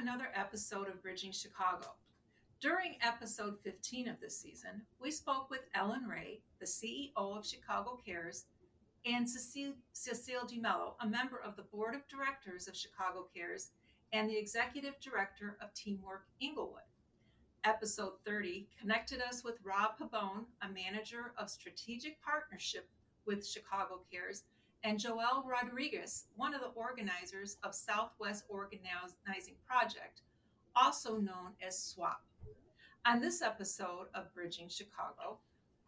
another episode of Bridging Chicago. During episode 15 of this season, we spoke with Ellen Ray, the CEO of Chicago Cares, and Cecile, Cecile DeMello, a member of the board of directors of Chicago Cares and the executive director of Teamwork Englewood. Episode 30 connected us with Rob Pabone, a manager of strategic partnership with Chicago Cares, and Joel Rodriguez, one of the organizers of Southwest Organizing Project, also known as SWOP. On this episode of Bridging Chicago,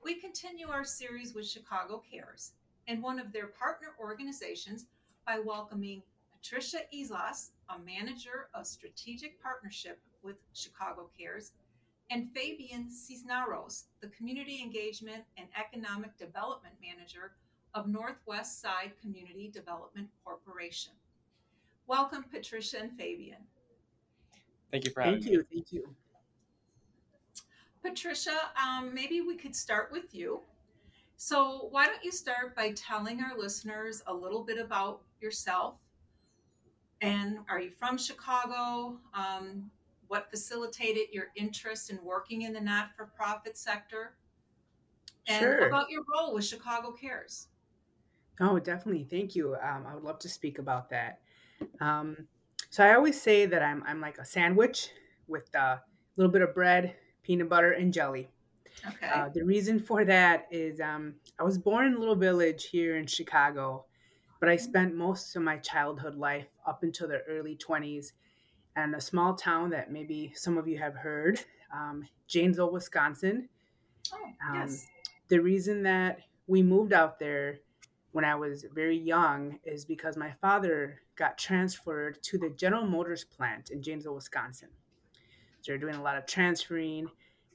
we continue our series with Chicago Cares and one of their partner organizations by welcoming Patricia Islas, a manager of strategic partnership with Chicago Cares, and Fabian Cisneros, the community engagement and economic development manager of Northwest Side Community Development Corporation. Welcome, Patricia and Fabian. Thank you for having Thank me. you. Thank you. Patricia, um, maybe we could start with you. So, why don't you start by telling our listeners a little bit about yourself? And are you from Chicago? Um, what facilitated your interest in working in the not for profit sector? And Sure. about your role with Chicago Cares. Oh, definitely. Thank you. Um, I would love to speak about that. Um, so I always say that I'm I'm like a sandwich with a little bit of bread, peanut butter, and jelly. Okay. Uh, the reason for that is um, I was born in a little village here in Chicago, but I spent most of my childhood life up until the early 20s in a small town that maybe some of you have heard, um, Janesville, Wisconsin. oh, Um, yes. the reason that we moved out there when I was very young is because my father got transferred to the General Motors plant in Janesville, Wisconsin. So they're doing a lot of transferring.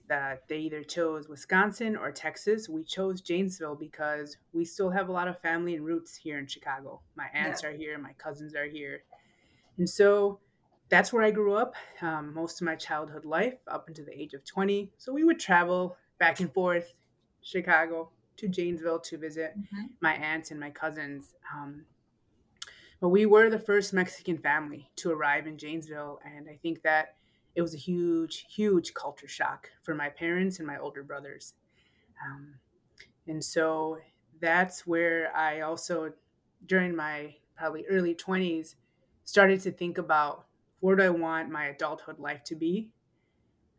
That they either chose Wisconsin or Texas. We chose Janesville because we still have a lot of family and roots here in Chicago. My aunts Yeah. are here, my cousins are here, and so that's where I grew up um, most of my childhood life up until the age of 20. So we would travel back and forth, Chicago to Janesville to visit Mhm. my aunts and my cousins. Um, but we were the first Mexican family to arrive in Janesville, and I think that it was a huge, huge culture shock for my parents and my older brothers. Um, and so that's where I also, during my probably early 20s, started to think about where do I want my adulthood life to be?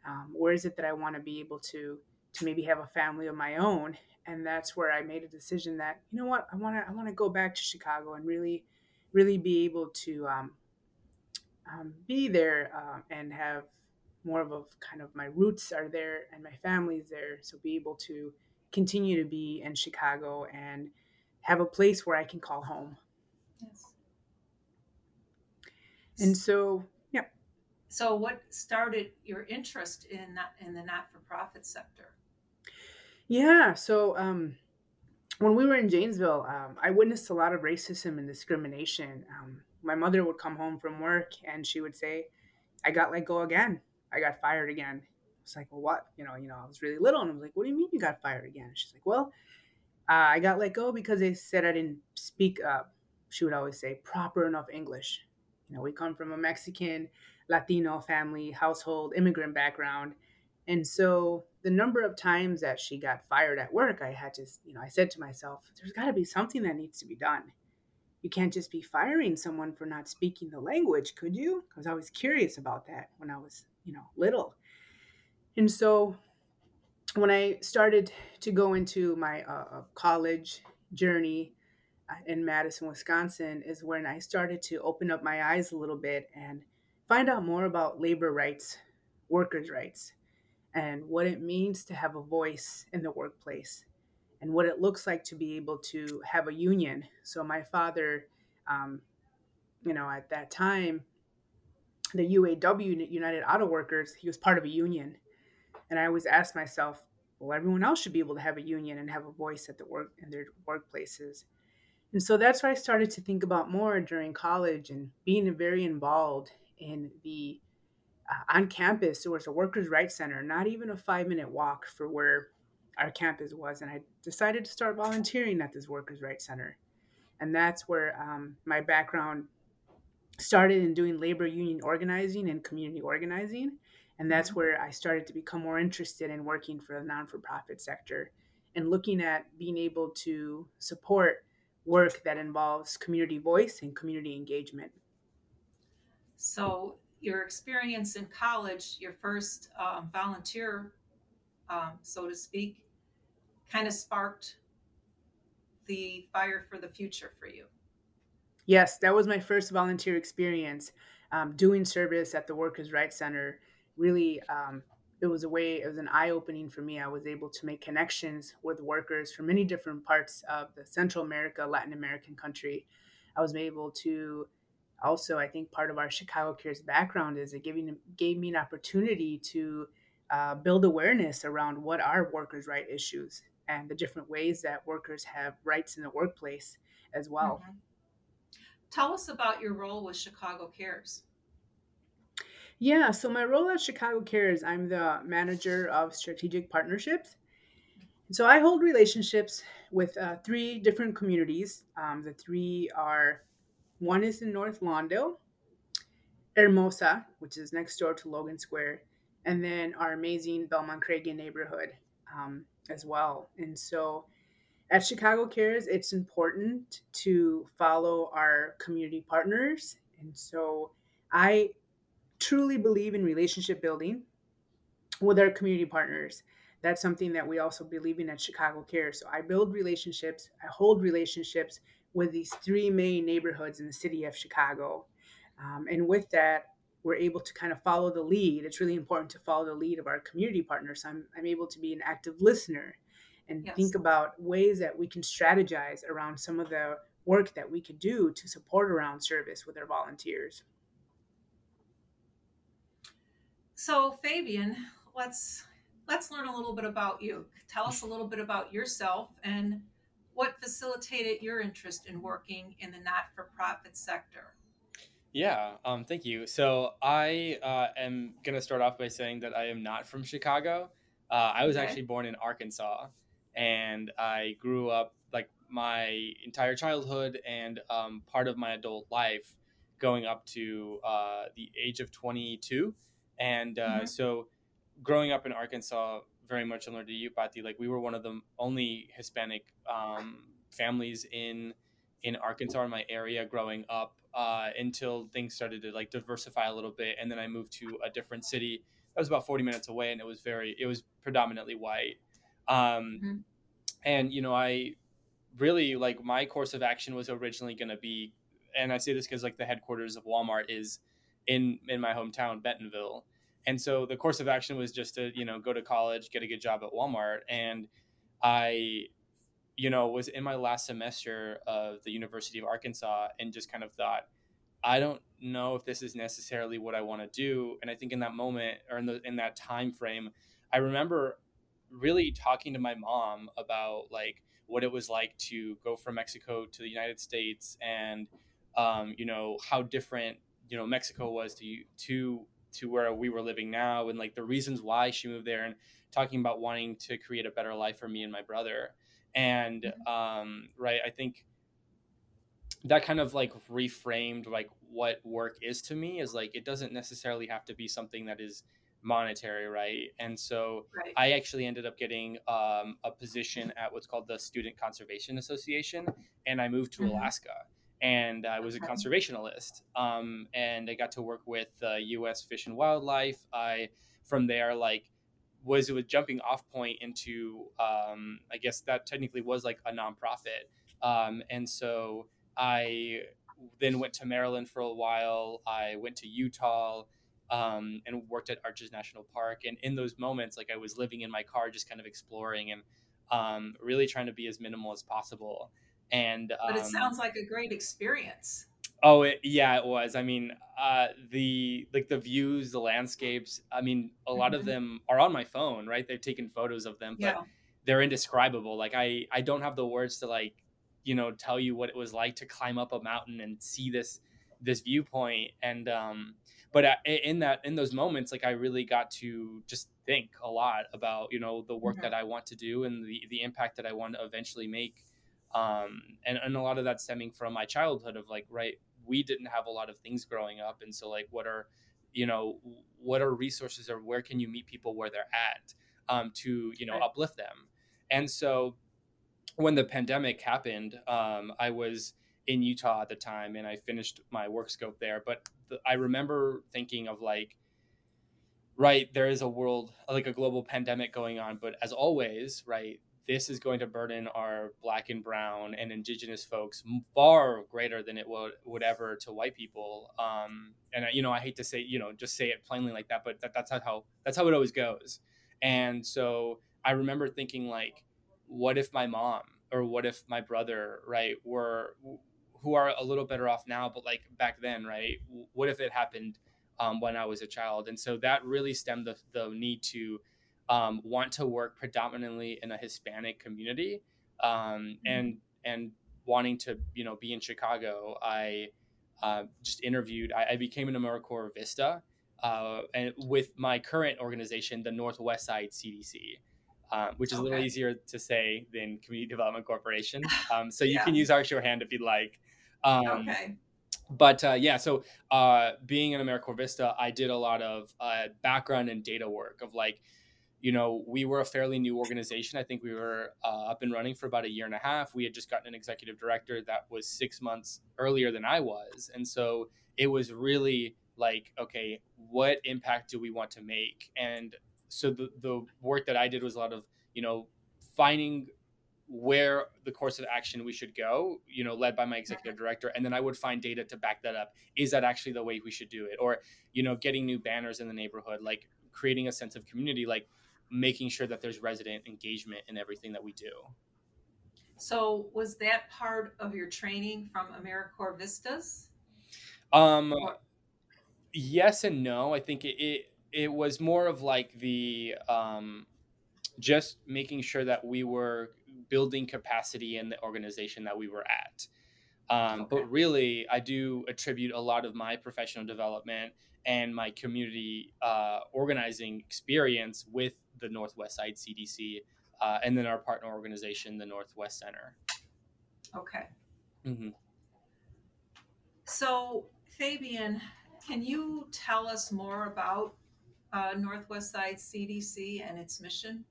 Um, where is it that I want to be able to to maybe have a family of my own? And that's where I made a decision that you know what I want to I want to go back to Chicago and really really be able to um, um, be there um, and have more of a kind of my roots are there and my family's there, so be able to continue to be in Chicago and have a place where I can call home. yes. And so, yeah, So, what started your interest in not, in the not-for-profit sector? Yeah. So, um, when we were in Janesville, um, I witnessed a lot of racism and discrimination. Um, my mother would come home from work and she would say, "I got let go again. I got fired again." It's like, well, what? You know, you know, I was really little, and I was like, "What do you mean you got fired again?" She's like, "Well, uh, I got let go because they said I didn't speak." up." she would always say proper enough English. You know, we come from a Mexican, Latino family, household, immigrant background, and so the number of times that she got fired at work, I had to, you know, I said to myself, "There's got to be something that needs to be done." you can't just be firing someone for not speaking the language, could you? I was always curious about that when I was, you know, little. And so when I started to go into my uh, college journey uh, in Madison, Wisconsin, is when I started to open up my eyes a little bit and find out more about labor rights, workers' rights, and what it means to have a voice in the workplace and what it looks like to be able to have a union. So my father, um, you know, at that time, the UAW, United Auto Workers, he was part of a union, and I always asked myself, well, everyone else should be able to have a union and have a voice at the work in their workplaces. And so that's where I started to think about more during college and being very involved in the on campus. There was a workers' rights center, not even a five minute walk for where our campus was, and I decided to start volunteering at this workers' rights center, and that's where um, my background started in doing labor union organizing and community organizing. And that's Mm-hmm. where I started to become more interested in working for the non for profit sector and looking at being able to support work that involves community voice and community engagement. So, your experience in college, your first um, volunteer, um, so to speak, kind of sparked the fire for the future for you. Yes, that was my first volunteer experience um, doing service at the Workers' Rights Center. Really, um, it was a way, it was an eye opening for me. I was able to make connections with workers from many different parts of the Central America, Latin American country. I was able to also, I think part of our Chicago Cares background is it giving, gave me an opportunity to uh, build awareness around what are workers' right issues and the different ways that workers have rights in the workplace as well. Mhm. Tell us about your role with Chicago Cares. Yeah, so my role at Chicago Cares, I'm the manager of strategic partnerships. So I hold relationships with uh, three different communities. Um, the three are one is in North Lawndale, Hermosa, which is next door to Logan Square, and then our amazing Belmont Cragin neighborhood um, as well. And so at Chicago Cares, it's important to follow our community partners. And so I truly believe in relationship building with our community partners. That's something that we also believe in at Chicago Care. So I build relationships, I hold relationships with these three main neighborhoods in the city of Chicago. Um, and with that, we're able to kind of follow the lead. It's really important to follow the lead of our community partners. I'm, I'm able to be an active listener and Yes. think about ways that we can strategize around some of the work that we could do to support around service with our volunteers. So, Fabian, let's let's learn a little bit about you. Tell us a little bit about yourself and what facilitated your interest in working in the not-for-profit sector. Yeah, um, thank you. So I uh, am gonna start off by saying that I am not from Chicago. Uh, I was Okay. actually born in Arkansas, and I grew up like my entire childhood and um, part of my adult life, going up to uh, the age of 22. And uh, Mhm. so, growing up in Arkansas, very much similar to you, Pati, like we were one of the only Hispanic um, families in in Arkansas in my area growing up uh, until things started to like diversify a little bit, and then I moved to a different city that was about forty minutes away, and it was very it was predominantly white. Um, Mhm. And you know, I really like my course of action was originally going to be, and I say this because like the headquarters of Walmart is in in my hometown Bentonville, and so the course of action was just to you know go to college, get a good job at Walmart, and I you know, was in my last semester of the University of Arkansas and just kind of thought, I don't know if this is necessarily what I want to do. And I think in that moment or in the in that time frame, I remember really talking to my mom about like what it was like to go from Mexico to the United States and um, you know, how different, you know, Mexico was to to to where we were living now and like the reasons why she moved there and talking about wanting to create a better life for me and my brother and um, right i think that kind of like reframed like what work is to me is like it doesn't necessarily have to be something that is monetary right and so Right. i actually ended up getting um, a position at what's called the student conservation association and i moved to Mhm. alaska and i was a conservationalist um, and i got to work with uh, us fish and wildlife i from there like was it was jumping off point into um, I guess that technically was like a nonprofit, um, and so I then went to Maryland for a while. I went to Utah um, and worked at Arches National Park. And in those moments, like I was living in my car, just kind of exploring and um, really trying to be as minimal as possible. And But it um, sounds like a great experience. Oh, it, yeah, it was. I mean, uh, the like the views, the landscapes. I mean, a lot of Mhm. them are on my phone, right? They've taken photos of them, but Yeah. they're indescribable. Like I, I don't have the words to like, you know, tell you what it was like to climb up a mountain and see this, this viewpoint. And um, but uh, in that, in those moments, like I really got to just think a lot about, you know, the work Mhm. that I want to do and the the impact that I want to eventually make um, and, and a lot of that stemming from my childhood of like right we didn't have a lot of things growing up. And so like what are you know what are resources or where can you meet people where they're at um, to you know Right. uplift them? And so when the pandemic happened um, i was in utah at the time and i finished my work scope there. But the, i remember thinking of like right there is a world like a global pandemic going on. But as always right this is going to burden our black and brown and indigenous folks far greater than it would would ever to white people um and you know i hate to say you know just say it plainly like that but that, that's how that's how it always goes and so i remember thinking like what if my mom or what if my brother right were who are a little better off now but like back then right what if it happened um, when I was a child. And so that really stemmed the, the need to um, want to work predominantly in a Hispanic community um, and and wanting to you know be in Chicago. I uh, just interviewed. I, I became an AmeriCorps Vista, uh, and with my current organization, the Northwest Side CDC. Um, which is a little easier to say than Community Development Corporation. Um, so you Yeah. can use our shorthand if you'd like. Um, okay. but uh, yeah, so uh, being in AmeriCorps Vista, I did a lot of uh, background and data work of like, you know, we were a fairly new organization. I think we were uh, up and running for about a year and a half. We had just gotten an executive director that was six months earlier than I was. And so it was really like, okay, what impact do we want to make? And so the, the work that I did was a lot of, you know, finding where the course of action we should go, you know, led by my executive director. And then I would find data to back that up. Is that actually the way we should do it? Or, you know, getting new banners in the neighborhood, like creating a sense of community, like making sure that there's resident engagement in everything that we do. So was that part of your training from AmeriCorps Vistas? Um, Or- yes and no. I think it, it, it was more of like the, um, just making sure that we were building capacity in the organization that we were at. Um, Okay. But really, I do attribute a lot of my professional development and my community uh, organizing experience with the Northwest Side CDC uh, and then our partner organization, the Northwest Center. Okay. hmm So, Fabian, can you tell us more about uh, Northwest Side CDC and its mission?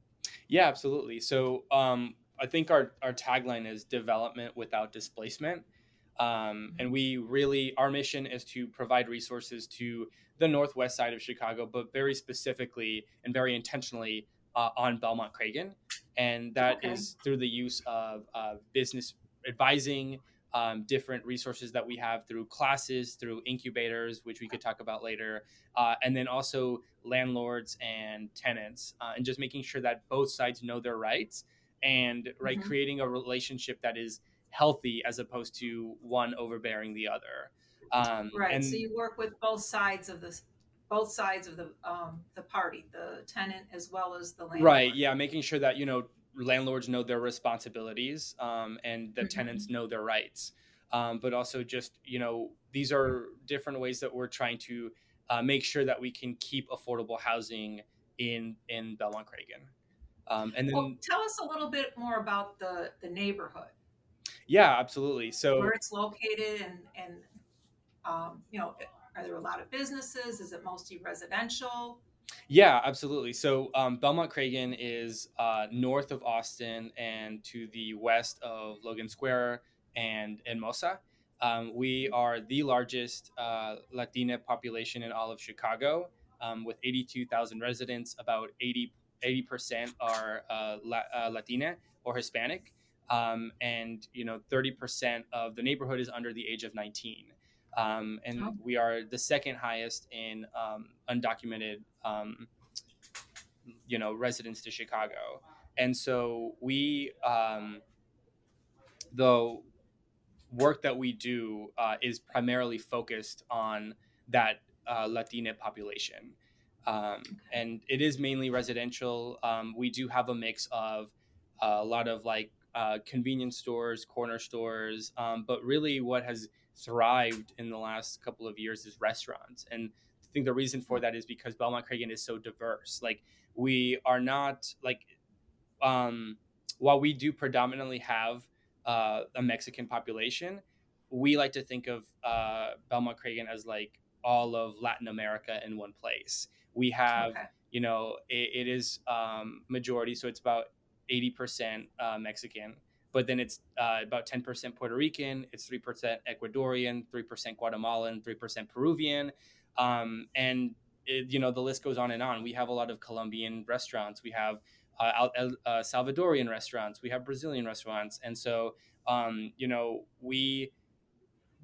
Yeah, absolutely. So um, I think our, our tagline is development without displacement. Um, and we really, our mission is to provide resources to the northwest side of Chicago, but very specifically and very intentionally uh, on Belmont Cragin. And that is Okay. through the use of uh, business advising, um, different resources that we have through classes, through incubators, which we could talk about later, uh, and then also landlords and tenants, uh, and just making sure that both sides know their rights and right Mhm. creating a relationship that is healthy as opposed to one overbearing the other. Um, Right. And so you work with both sides of the both sides of the um, the party, the tenant as well as the landlord. right, yeah, making sure that you know landlords know their responsibilities um, and the Mhm. tenants know their rights. Um, but also just you know these are different ways that we're trying to uh, make sure that we can keep affordable housing in in Belmont Cragin. Um, and then Well, tell us a little bit more about the the neighborhood, yeah, absolutely. So where it's located, and and um, you know, are there a lot of businesses? Is it mostly residential? Yeah, absolutely. So um, Belmont Cragin is uh, north of Austin and to the west of Logan Square and Hermosa. Um, we are the largest uh, Latina population in all of Chicago, um, with 82,000 residents. About 80 percent are uh, La- uh, Latina or Hispanic, um, and you know 30 percent of the neighborhood is under the age of 19. Um, and Oh. we are the second highest in um, undocumented, um, you know, residents to Chicago. And so we, um, the work that we do uh, is primarily focused on that uh, Latina population. Um, and it is mainly residential. Um, we do have a mix of uh, a lot of like uh, convenience stores, corner stores, um, but really what has thrived in the last couple of years is restaurants. And I think the reason for that is because Belmont Cragin is so diverse. Like we are not like, um, while we do predominantly have uh, a Mexican population, we like to think of uh, Belmont Cragin as like all of Latin America in one place. We have, okay. you know, it, it is um, majority, so it's about 80% uh, Mexican, but then it's uh, about 10% Puerto Rican, it's 3% Ecuadorian, 3% Guatemalan, 3% Peruvian. Um, and, it, you know, the list goes on and on. We have a lot of Colombian restaurants. We have uh, uh, Salvadorian restaurants. We have Brazilian restaurants. And so, um, you know, we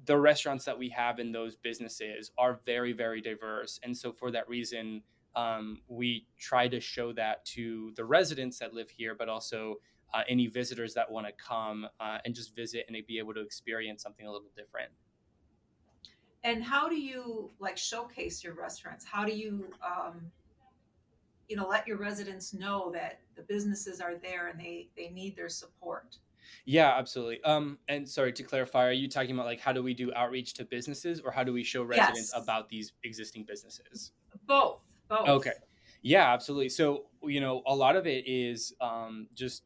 the restaurants that we have in those businesses are very very diverse and so for that reason um, we try to show that to the residents that live here but also uh, any visitors that want to come uh, and just visit and be able to experience something a little different and how do you like showcase your restaurants how do you um, you know let your residents know that the businesses are there and they they need their support yeah, absolutely. Um, and sorry to clarify, are you talking about like how do we do outreach to businesses, or how do we show residents yes. about these existing businesses? Both. Both. Okay. Yeah, absolutely. So you know, a lot of it is um, just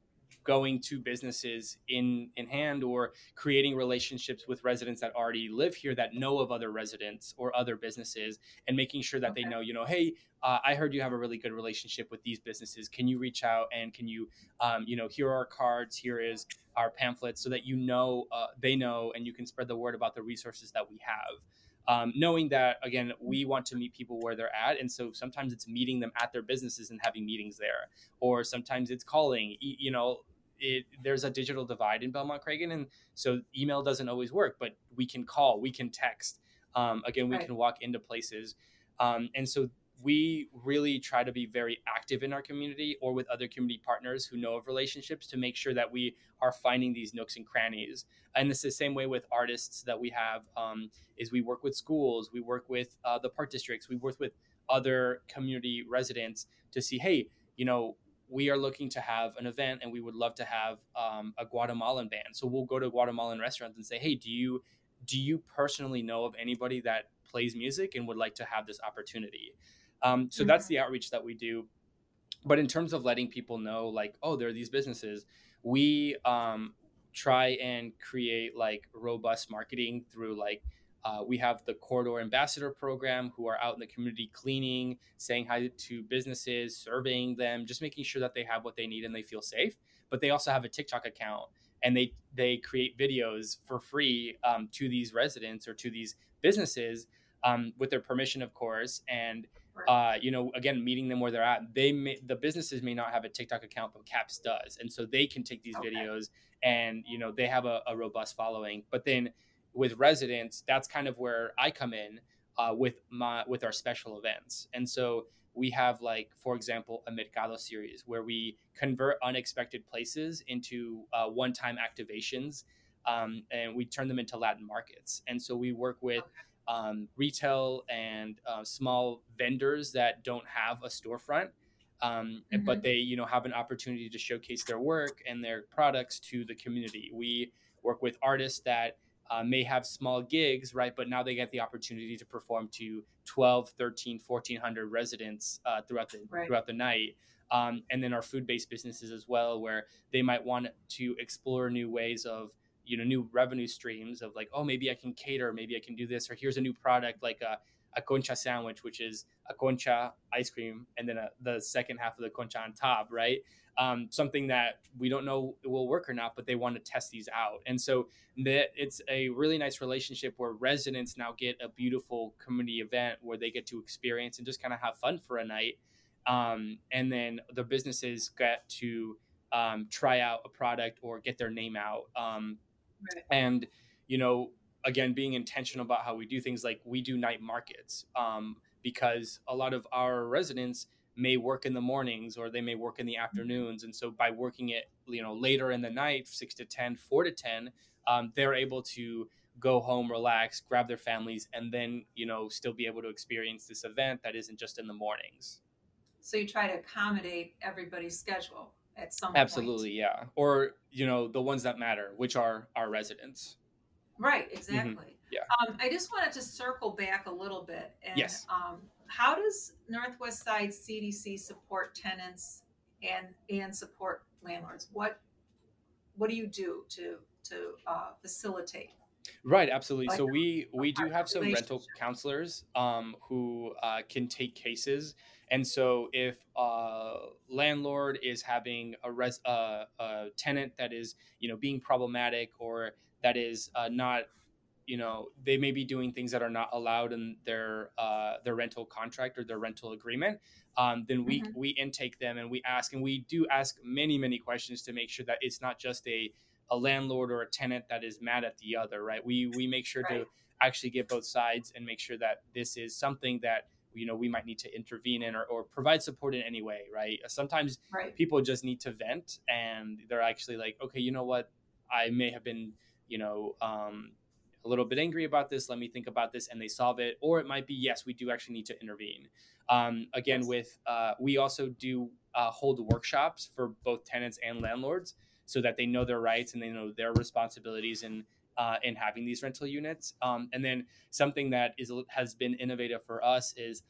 going to businesses in in hand or creating relationships with residents that already live here that know of other residents or other businesses and making sure that okay. they know you know hey uh, i heard you have a really good relationship with these businesses can you reach out and can you um, you know here are our cards here is our pamphlets so that you know uh, they know and you can spread the word about the resources that we have um, knowing that again we want to meet people where they're at and so sometimes it's meeting them at their businesses and having meetings there or sometimes it's calling you know it, there's a digital divide in Belmont Cragin, and so email doesn't always work. But we can call, we can text. Um, again, we right. can walk into places, um, and so we really try to be very active in our community or with other community partners who know of relationships to make sure that we are finding these nooks and crannies. And it's the same way with artists that we have. Um, is we work with schools, we work with uh, the park districts, we work with other community residents to see, hey, you know, we are looking to have an event and we would love to have um, a Guatemalan band. So we'll go to Guatemalan restaurants and say, hey, do you do you personally know of anybody that plays music and would like to have this opportunity? Um, so mm-hmm. that's the outreach that we do. But in terms of letting people know, like, oh, there are these businesses, we um, try and create like robust marketing through like uh, we have the Corridor Ambassador Program who are out in the community cleaning, saying hi to businesses, surveying them, just making sure that they have what they need and they feel safe. But they also have a TikTok account and they they create videos for free um, to these residents or to these businesses um, with their permission, of course. And uh, you know, again, meeting them where they're at. They may, the businesses may not have a TikTok account, but Caps does, and so they can take these okay. videos and you know they have a, a robust following. But then with residents, that's kind of where I come in uh, with my with our special events. And so we have like, for example, a Mercado series where we convert unexpected places into uh, one-time activations, um, and we turn them into Latin markets. And so we work with um, retail and uh, small vendors that don't have a storefront. Um, mm-hmm. but they you know have an opportunity to showcase their work and their products to the community we work with artists that uh, may have small gigs, right? But now they get the opportunity to perform to 12, 13, 1400 residents uh, throughout the right. throughout the night. Um, and then our food-based businesses as well, where they might want to explore new ways of you know new revenue streams of like oh maybe I can cater, maybe I can do this, or here's a new product like a, a concha sandwich, which is a concha ice cream, and then a, the second half of the concha on top, right? um, something that we don't know will work or not, but they want to test these out. And so that it's a really nice relationship where residents now get a beautiful community event where they get to experience and just kind of have fun for a night. Um, and then the businesses get to um, try out a product or get their name out. Um, right. And, you know, again, being intentional about how we do things like we do night markets um, because a lot of our residents may work in the mornings or they may work in the mm-hmm. afternoons and so by working it you know later in the night 6 to 10 4 to 10 um, they're able to go home relax grab their families and then you know still be able to experience this event that isn't just in the mornings so you try to accommodate everybody's schedule at some absolutely point. yeah or you know the ones that matter which are our residents right exactly mm-hmm. yeah um, i just wanted to circle back a little bit and yes. um, how does Northwest Side CDC support tenants and and support landlords? What what do you do to to uh, facilitate? Right, absolutely. So we we do have some rental counselors um, who uh, can take cases, and so if a landlord is having a res uh, a tenant that is you know being problematic or that is uh, not you know they may be doing things that are not allowed in their uh, their rental contract or their rental agreement um, then we Mhm. we intake them and we ask and we do ask many many questions to make sure that it's not just a a landlord or a tenant that is mad at the other right we we make sure to actually get both sides and make sure that this is something that you know we might need to intervene in or, or provide support in any way right? Sometimes Right. people just need to vent and they're actually like okay you know what? I may have been you know um, a little bit angry about this. Let me think about this and they solve it. Or it might be yes we do actually need to intervene. Um, again Yes. with uh, we also do uh, hold workshops for both tenants and landlords so that they know their rights and they know their responsibilities in uh, in having these rental units um, and then something that is has been innovative for us is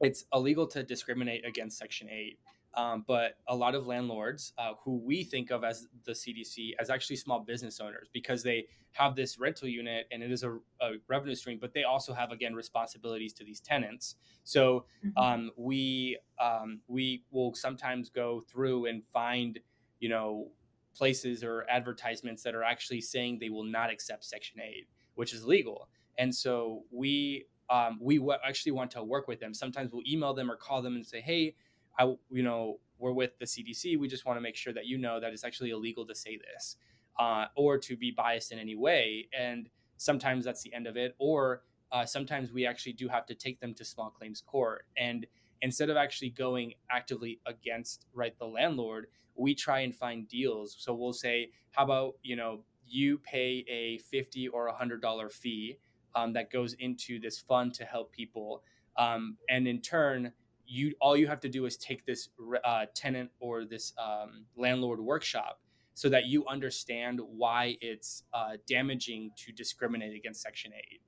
it's illegal to discriminate against Section 8. Um, but a lot of landlords uh, who we think of as the CDC as actually small business owners because they have this rental unit and it is a, a revenue stream, but they also have, again, responsibilities to these tenants. So Mhm. um, we um, we will sometimes go through and find, you know, places or advertisements that are actually saying they will not accept Section 8, which is legal. And so we um, we w- actually want to work with them. Sometimes we'll email them or call them and say, hey, I, you know, we're with the CDC. We just want to make sure that you know that it's actually illegal to say this uh, or to be biased in any way. And sometimes that's the end of it. Or uh, sometimes we actually do have to take them to small claims court. And instead of actually going actively against right the landlord, we try and find deals. So we'll say, how about you know you pay a fifty or a hundred dollar fee um, that goes into this fund to help people, um, and in turn you all you have to do is take this uh, tenant or this um, landlord workshop so that you understand why it's uh, damaging to discriminate against section 8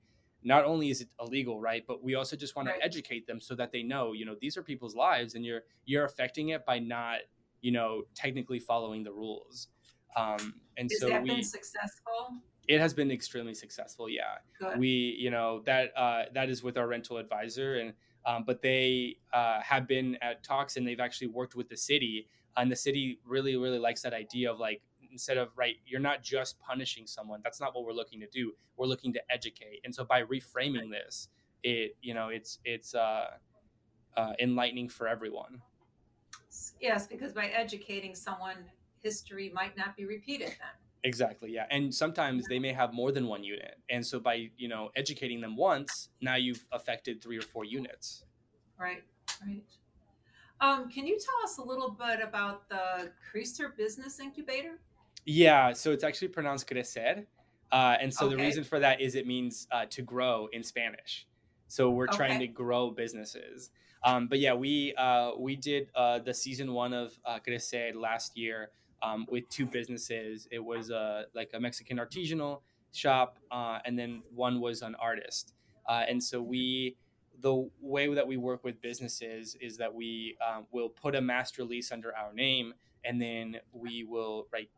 not only is it illegal right but we also just want Right. to educate them so that they know you know these are people's lives and you're you're affecting it by not you know technically following the rules. Um, and Has so that we been successful? it has been extremely successful yeah. Good. we you know that uh, that is with our rental advisor and um, but they uh, have been at talks and they've actually worked with the city. And the city really really likes that idea of like instead of right you're not just punishing someone. That's not what we're looking to do. We're looking to educate. And so by reframing this it you know it's it's uh, uh, enlightening for everyone yes, because by educating someone, history might not be repeated then. Exactly, yeah. And sometimes they may have more than one unit. And so by, you know, educating them once, now you've affected three or four units. Right, right. Um, can you tell us a little bit about the Crecer Business Incubator? Yeah, so it's actually pronounced crecer. Uh, and so the reason for that is it means uh, to grow in Spanish. So we're trying Okay. to grow businesses. Um, but yeah, we uh, we did uh, the season one of uh, Crecer last year um, with two businesses. It was uh, like a Mexican artisanal shop, uh, and then one was an artist. Uh, and so we, the way that we work with businesses is that we um, will put a master lease under our name, and then we will write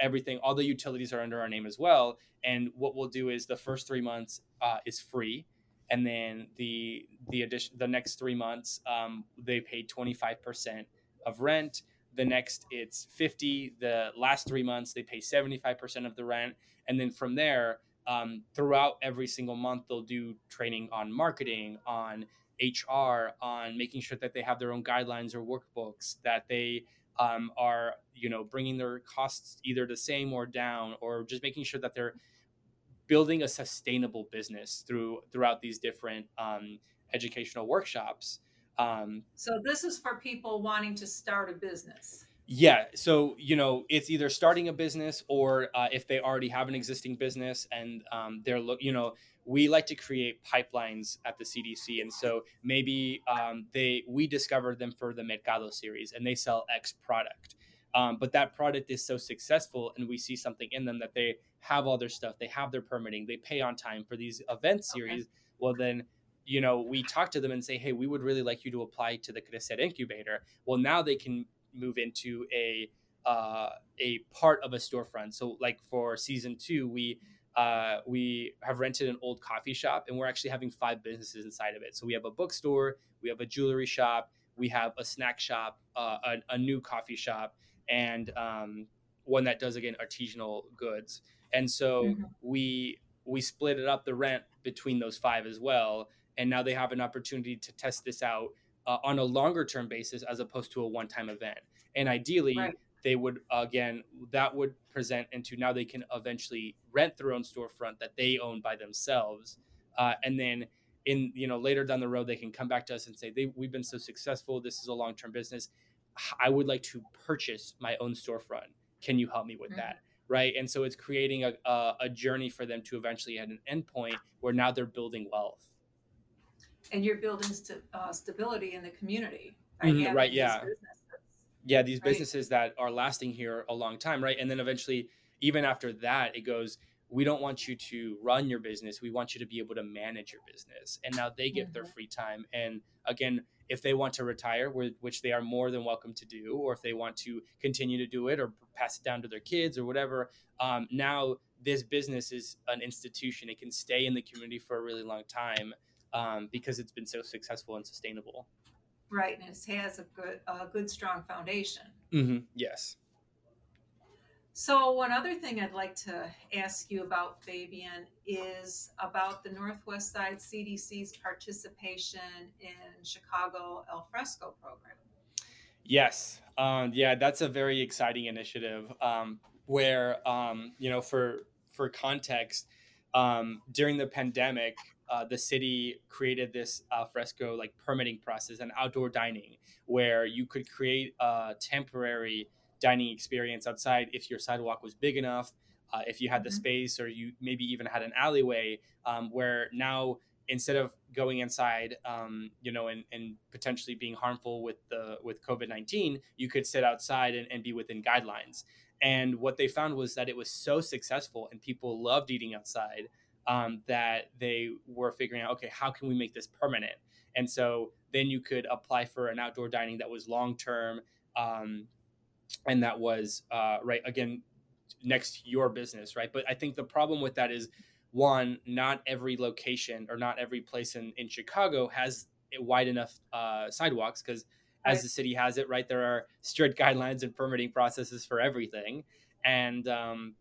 everything. All the utilities are under our name as well. And what we'll do is the first three months uh, is free, and then the the addition the next three months um, they pay 25% of rent. The next it's 50 the last three months they pay 75% of the rent. And then from there um, throughout every single month they'll do training on marketing on hr on making sure that they have their own guidelines or workbooks that they um, are you know bringing their costs either the same or down or just making sure that they're building a sustainable business through throughout these different um, educational workshops. Um, So this is for people wanting to start a business. yeah, so you know it's either starting a business or uh, if they already have an existing business and um, they're look, you know, we like to create pipelines at the CDC, and so maybe um, they we discovered them for the Mercado series and they sell X product. Um, but that product is so successful and we see something in them that they have all their stuff they have their permitting they pay on time for these event series well then you know we talk to them and say hey we would really like you to apply to the crecer incubator. Well now they can move into a uh, a part of a storefront. So like for season two we uh, we have rented an old coffee shop and we're actually having five businesses inside of it. So we have a bookstore, we have a jewelry shop, we have a snack shop, uh, a, a, new coffee shop, and um, one that does again artisanal goods. And so mm-hmm. we we split it up the rent between those five as well. And now they have an opportunity to test this out uh, on a longer term basis as opposed to a one time event. And ideally, right. they would again that would present into now they can eventually rent their own storefront that they own by themselves, uh, and then in you know later down the road they can come back to us and say they we've been so successful. This is a long term business. I would like to purchase my own storefront. Can you help me with mm-hmm. that? Right. And so it's creating a, a, a journey for them to eventually at an endpoint where now they're building wealth and you're building st- uh, stability in the community. Mm-hmm, right. Yeah. Yeah. These right? businesses that are lasting here a long time. Right. And then eventually, even after that, it goes, we don't want you to run your business. We want you to be able to manage your business. And now they get mm-hmm. their free time. And again, if they want to retire, which they are more than welcome to do, or if they want to continue to do it or pass it down to their kids or whatever, um, now this business is an institution. It can stay in the community for a really long time um, because it's been so successful and sustainable. Right, and it has a good, a good, strong foundation. Mm-hmm. Yes. So, one other thing I'd like to ask you about, Fabian, is about the Northwest Side CDC's participation in Chicago Al Fresco program. Yes, um, yeah, that's a very exciting initiative. Um, where um, you know, for for context, um, during the pandemic, uh, the city created this uh, fresco like permitting process and outdoor dining where you could create a temporary dining experience outside if your sidewalk was big enough uh, if you had mm-hmm. the space or you maybe even had an alleyway um, where now instead of going inside um, you know and, and potentially being harmful with the with covid-19 you could sit outside and, and be within guidelines and what they found was that it was so successful and people loved eating outside um, that they were figuring out, okay, how can we make this permanent? And so then you could apply for an outdoor dining that was long term um, and that was, uh, right, again, next to your business, right? But I think the problem with that is one, not every location or not every place in, in Chicago has wide enough uh, sidewalks because as the city has it, right, there are strict guidelines and permitting processes for everything. And um,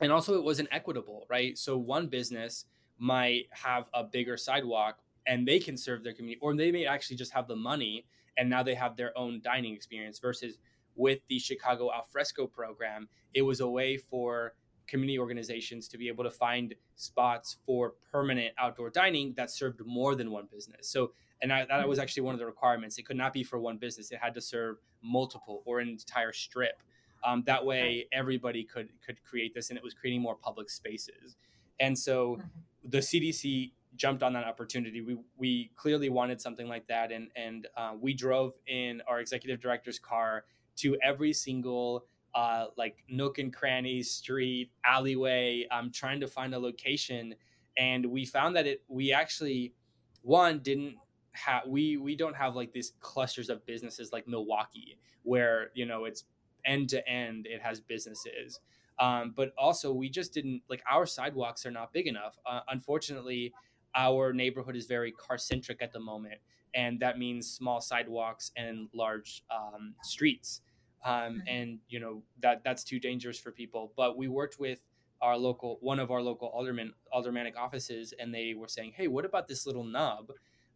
and also it wasn't equitable right so one business might have a bigger sidewalk and they can serve their community or they may actually just have the money and now they have their own dining experience versus with the chicago alfresco program it was a way for community organizations to be able to find spots for permanent outdoor dining that served more than one business so and I, that was mm-hmm. actually one of the requirements it could not be for one business it had to serve multiple or an entire strip um, that way, everybody could could create this, and it was creating more public spaces. And so, mm-hmm. the CDC jumped on that opportunity. We we clearly wanted something like that, and and uh, we drove in our executive director's car to every single uh, like nook and cranny, street, alleyway. I'm um, trying to find a location, and we found that it. We actually one didn't have we we don't have like these clusters of businesses like Milwaukee where you know it's end to end it has businesses um, but also we just didn't like our sidewalks are not big enough uh, unfortunately our neighborhood is very car centric at the moment and that means small sidewalks and large um, streets um, mm-hmm. and you know that that's too dangerous for people but we worked with our local one of our local alderman aldermanic offices and they were saying hey what about this little nub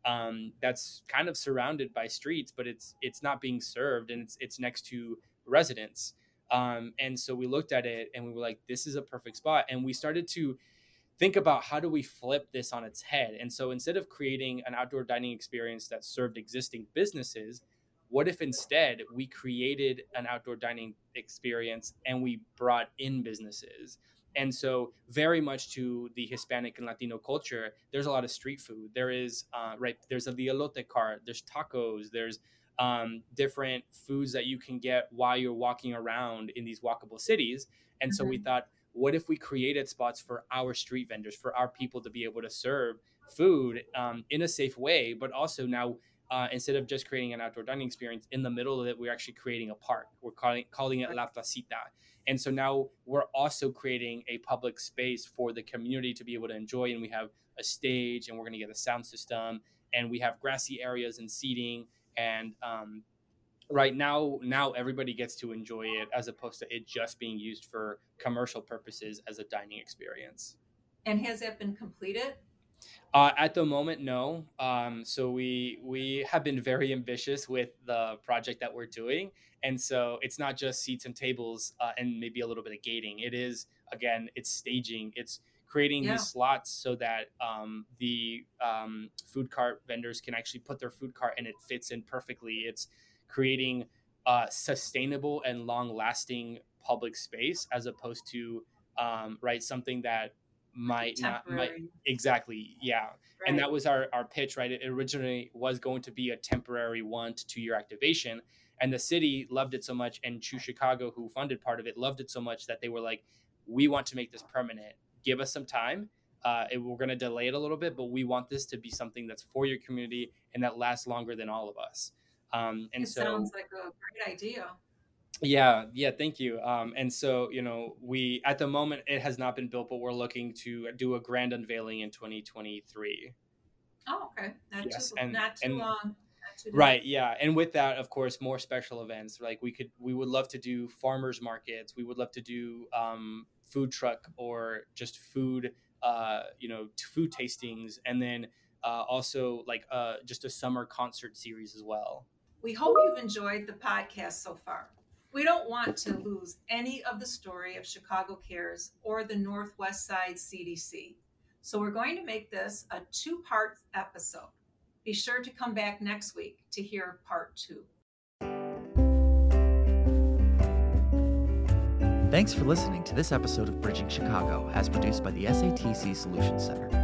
um, that's kind of surrounded by streets but it's it's not being served and it's it's next to residents. Um, and so we looked at it and we were like, this is a perfect spot. And we started to think about how do we flip this on its head. And so instead of creating an outdoor dining experience that served existing businesses, what if instead we created an outdoor dining experience and we brought in businesses? And so, very much to the Hispanic and Latino culture, there's a lot of street food. There is, uh, right, there's a the elote cart, there's tacos, there's um, different foods that you can get while you're walking around in these walkable cities. And mm-hmm. so we mm-hmm. thought, what if we created spots for our street vendors, for our people to be able to serve food um, in a safe way, but also now uh, instead of just creating an outdoor dining experience in the middle of it, we're actually creating a park. We're calling calling it La Placita, And so now we're also creating a public space for the community to be able to enjoy. And we have a stage and we're going to get a sound system and we have grassy areas and seating. And um, right now, now everybody gets to enjoy it as opposed to it just being used for commercial purposes as a dining experience. And has that been completed? Uh, at the moment, no. Um, so we we have been very ambitious with the project that we're doing, and so it's not just seats and tables uh, and maybe a little bit of gating. It is again, it's staging. It's creating Yeah. these slots so that um, the um, food cart vendors can actually put their food cart and it fits in perfectly. It's creating uh, sustainable and long-lasting public space as opposed to um, right something that might not might exactly yeah. And that was our, our pitch right? It originally was going to be a temporary one to two year activation and the city loved it so much and Choose chicago who funded part of it loved it so much that they were like we want to make this permanent. Give us some time. Uh, it, we're going to delay it a little bit but we want this to be something that's for your community and that lasts longer than all of us um, and it so sounds like a great idea. yeah, yeah, thank you. Um, and so, you know, we at the moment it has not been built, but we're looking to do a grand unveiling in 2023. Oh, okay. Not Yes, too and- not too and- long. Not too long. Right, yeah. And with that, of course, more special events. Like we could we would love to do farmers markets. We would love to do um, food truck or just food uh, you know, food tastings and then uh, also like uh, just a summer concert series as well. We hope you've enjoyed the podcast so far. We don't want to lose any of the story of Chicago Cares or the Northwest Side CDC. So we're going to make this a two part episode. Be sure to come back next week to hear part two. Thanks for listening to this episode of Bridging Chicago, as produced by the SATC Solutions Center.